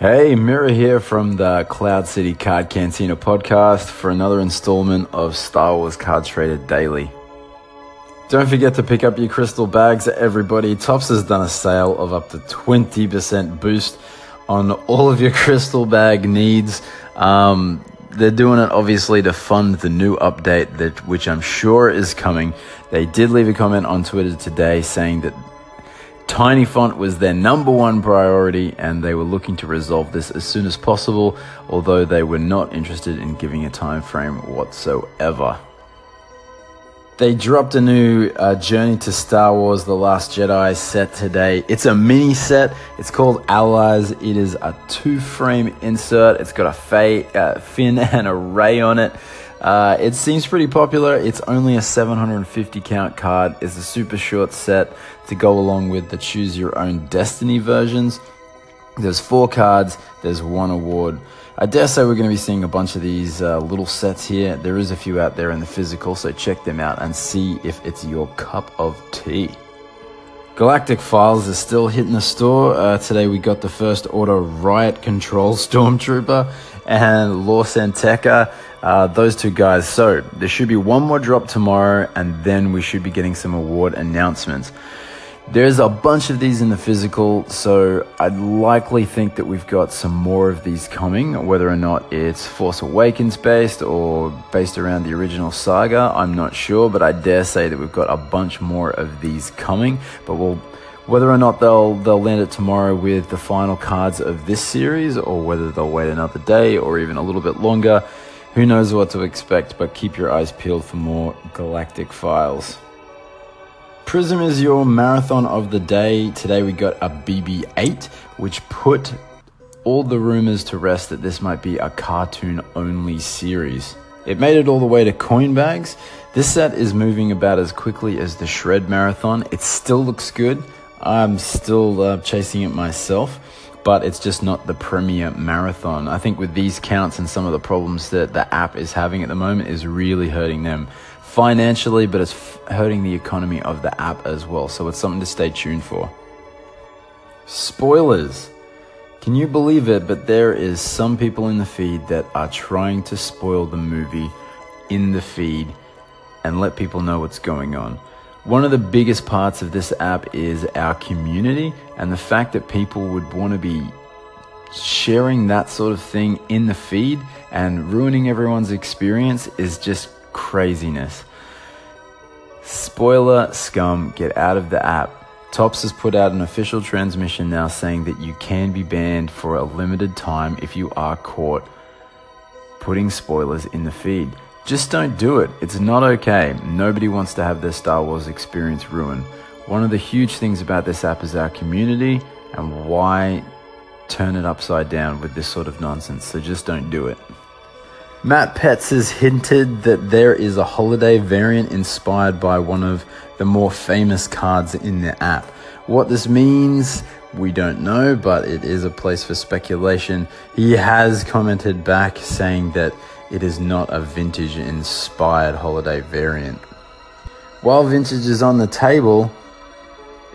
Hey, Mira here from the Cloud City Card Cantina podcast for another installment of Star Wars Card Trader Daily. Don't forget to pick up your crystal bags, everybody. Topps has done a sale of up to 20% boost on all of your crystal bag needs. Um, they're doing it obviously to fund the new update that which I'm sure is coming. They did leave a comment on Twitter today saying that Tiny font was their number one priority, and they were looking to resolve this as soon as possible, although they were not interested in giving a time frame whatsoever. They dropped a new uh, Journey to Star Wars The Last Jedi set today. It's a mini set. It's called Allies. It is a two frame insert. It's got a Fay, uh, Finn and a Rey on it. Uh, it seems pretty popular. It's only a 750 count card. It's a super short set to go along with the choose your own destiny versions. There's four cards, there's one award. I dare say we're going to be seeing a bunch of these uh, little sets here. There is a few out there in the physical, so check them out and see if it's your cup of tea. Galactic Files is still hitting the store. Uh, today we got the first order Riot Control Stormtrooper and Lor San Tekka. Uh, those two guys. So there should be one more drop tomorrow, and then we should be getting some award announcements. There's a bunch of these in the physical, so I'd likely think that we've got some more of these coming, whether or not it's Force Awakens based or based around the original saga, I'm not sure, but I dare say that we've got a bunch more of these coming. But we'll whether or not they'll they'll land it tomorrow with the final cards of this series, or whether they'll wait another day or even a little bit longer, who knows what to expect, but keep your eyes peeled for more galactic files. Prism is your marathon of the day. Today we got a BB 8, which put all the rumors to rest that this might be a cartoon only series. It made it all the way to coin bags. This set is moving about as quickly as the Shred Marathon. It still looks good. I'm still uh, chasing it myself, but it's just not the premier marathon. I think with these counts and some of the problems that the app is having at the moment is really hurting them financially, but it's f- hurting the economy of the app as well. So it's something to stay tuned for. Spoilers. Can you believe it? But there is some people in the feed that are trying to spoil the movie in the feed and let people know what's going on. One of the biggest parts of this app is our community and the fact that people would want to be sharing that sort of thing in the feed and ruining everyone's experience is just craziness. Spoiler scum, get out of the app. Topps has put out an official transmission now saying that you can be banned for a limited time if you are caught putting spoilers in the feed. Just don't do it. It's not okay. Nobody wants to have their Star Wars experience ruined. One of the huge things about this app is our community and why turn it upside down with this sort of nonsense. So just don't do it. Matt Petz has hinted that there is a holiday variant inspired by one of the more famous cards in the app. What this means, we don't know, but it is a place for speculation. He has commented back saying that it is not a vintage inspired holiday variant. While vintage is on the table,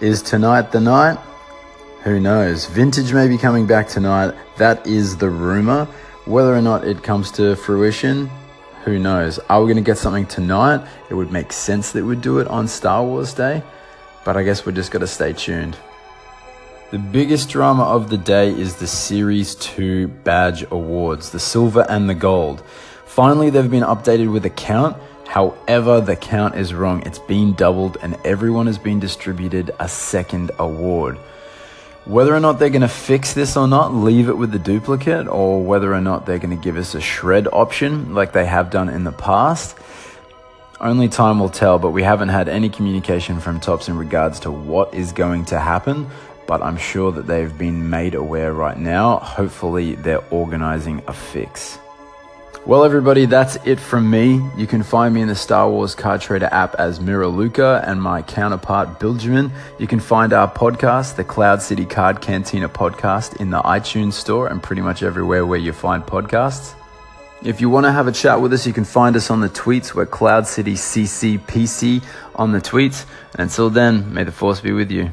is tonight the night? Who knows? Vintage may be coming back tonight. That is the rumor. Whether or not it comes to fruition, who knows? Are we going to get something tonight? It would make sense that we'd do it on Star Wars Day, but I guess we're just going to stay tuned. The biggest drama of the day is the Series 2 badge awards, the silver and the gold. Finally, they've been updated with a count. However, the count is wrong. It's been doubled, and everyone has been distributed a second award. Whether or not they're going to fix this or not, leave it with the duplicate, or whether or not they're going to give us a shred option like they have done in the past, only time will tell. But we haven't had any communication from Topps in regards to what is going to happen. But I'm sure that they've been made aware right now. Hopefully, they're organizing a fix. Well, everybody, that's it from me. You can find me in the Star Wars Card Trader app as Mira Luca and my counterpart Bilgeman. You can find our podcast, the Cloud City Card Cantina podcast, in the iTunes store and pretty much everywhere where you find podcasts. If you want to have a chat with us, you can find us on the tweets. We're Cloud City CCPC on the tweets. And until then, may the force be with you.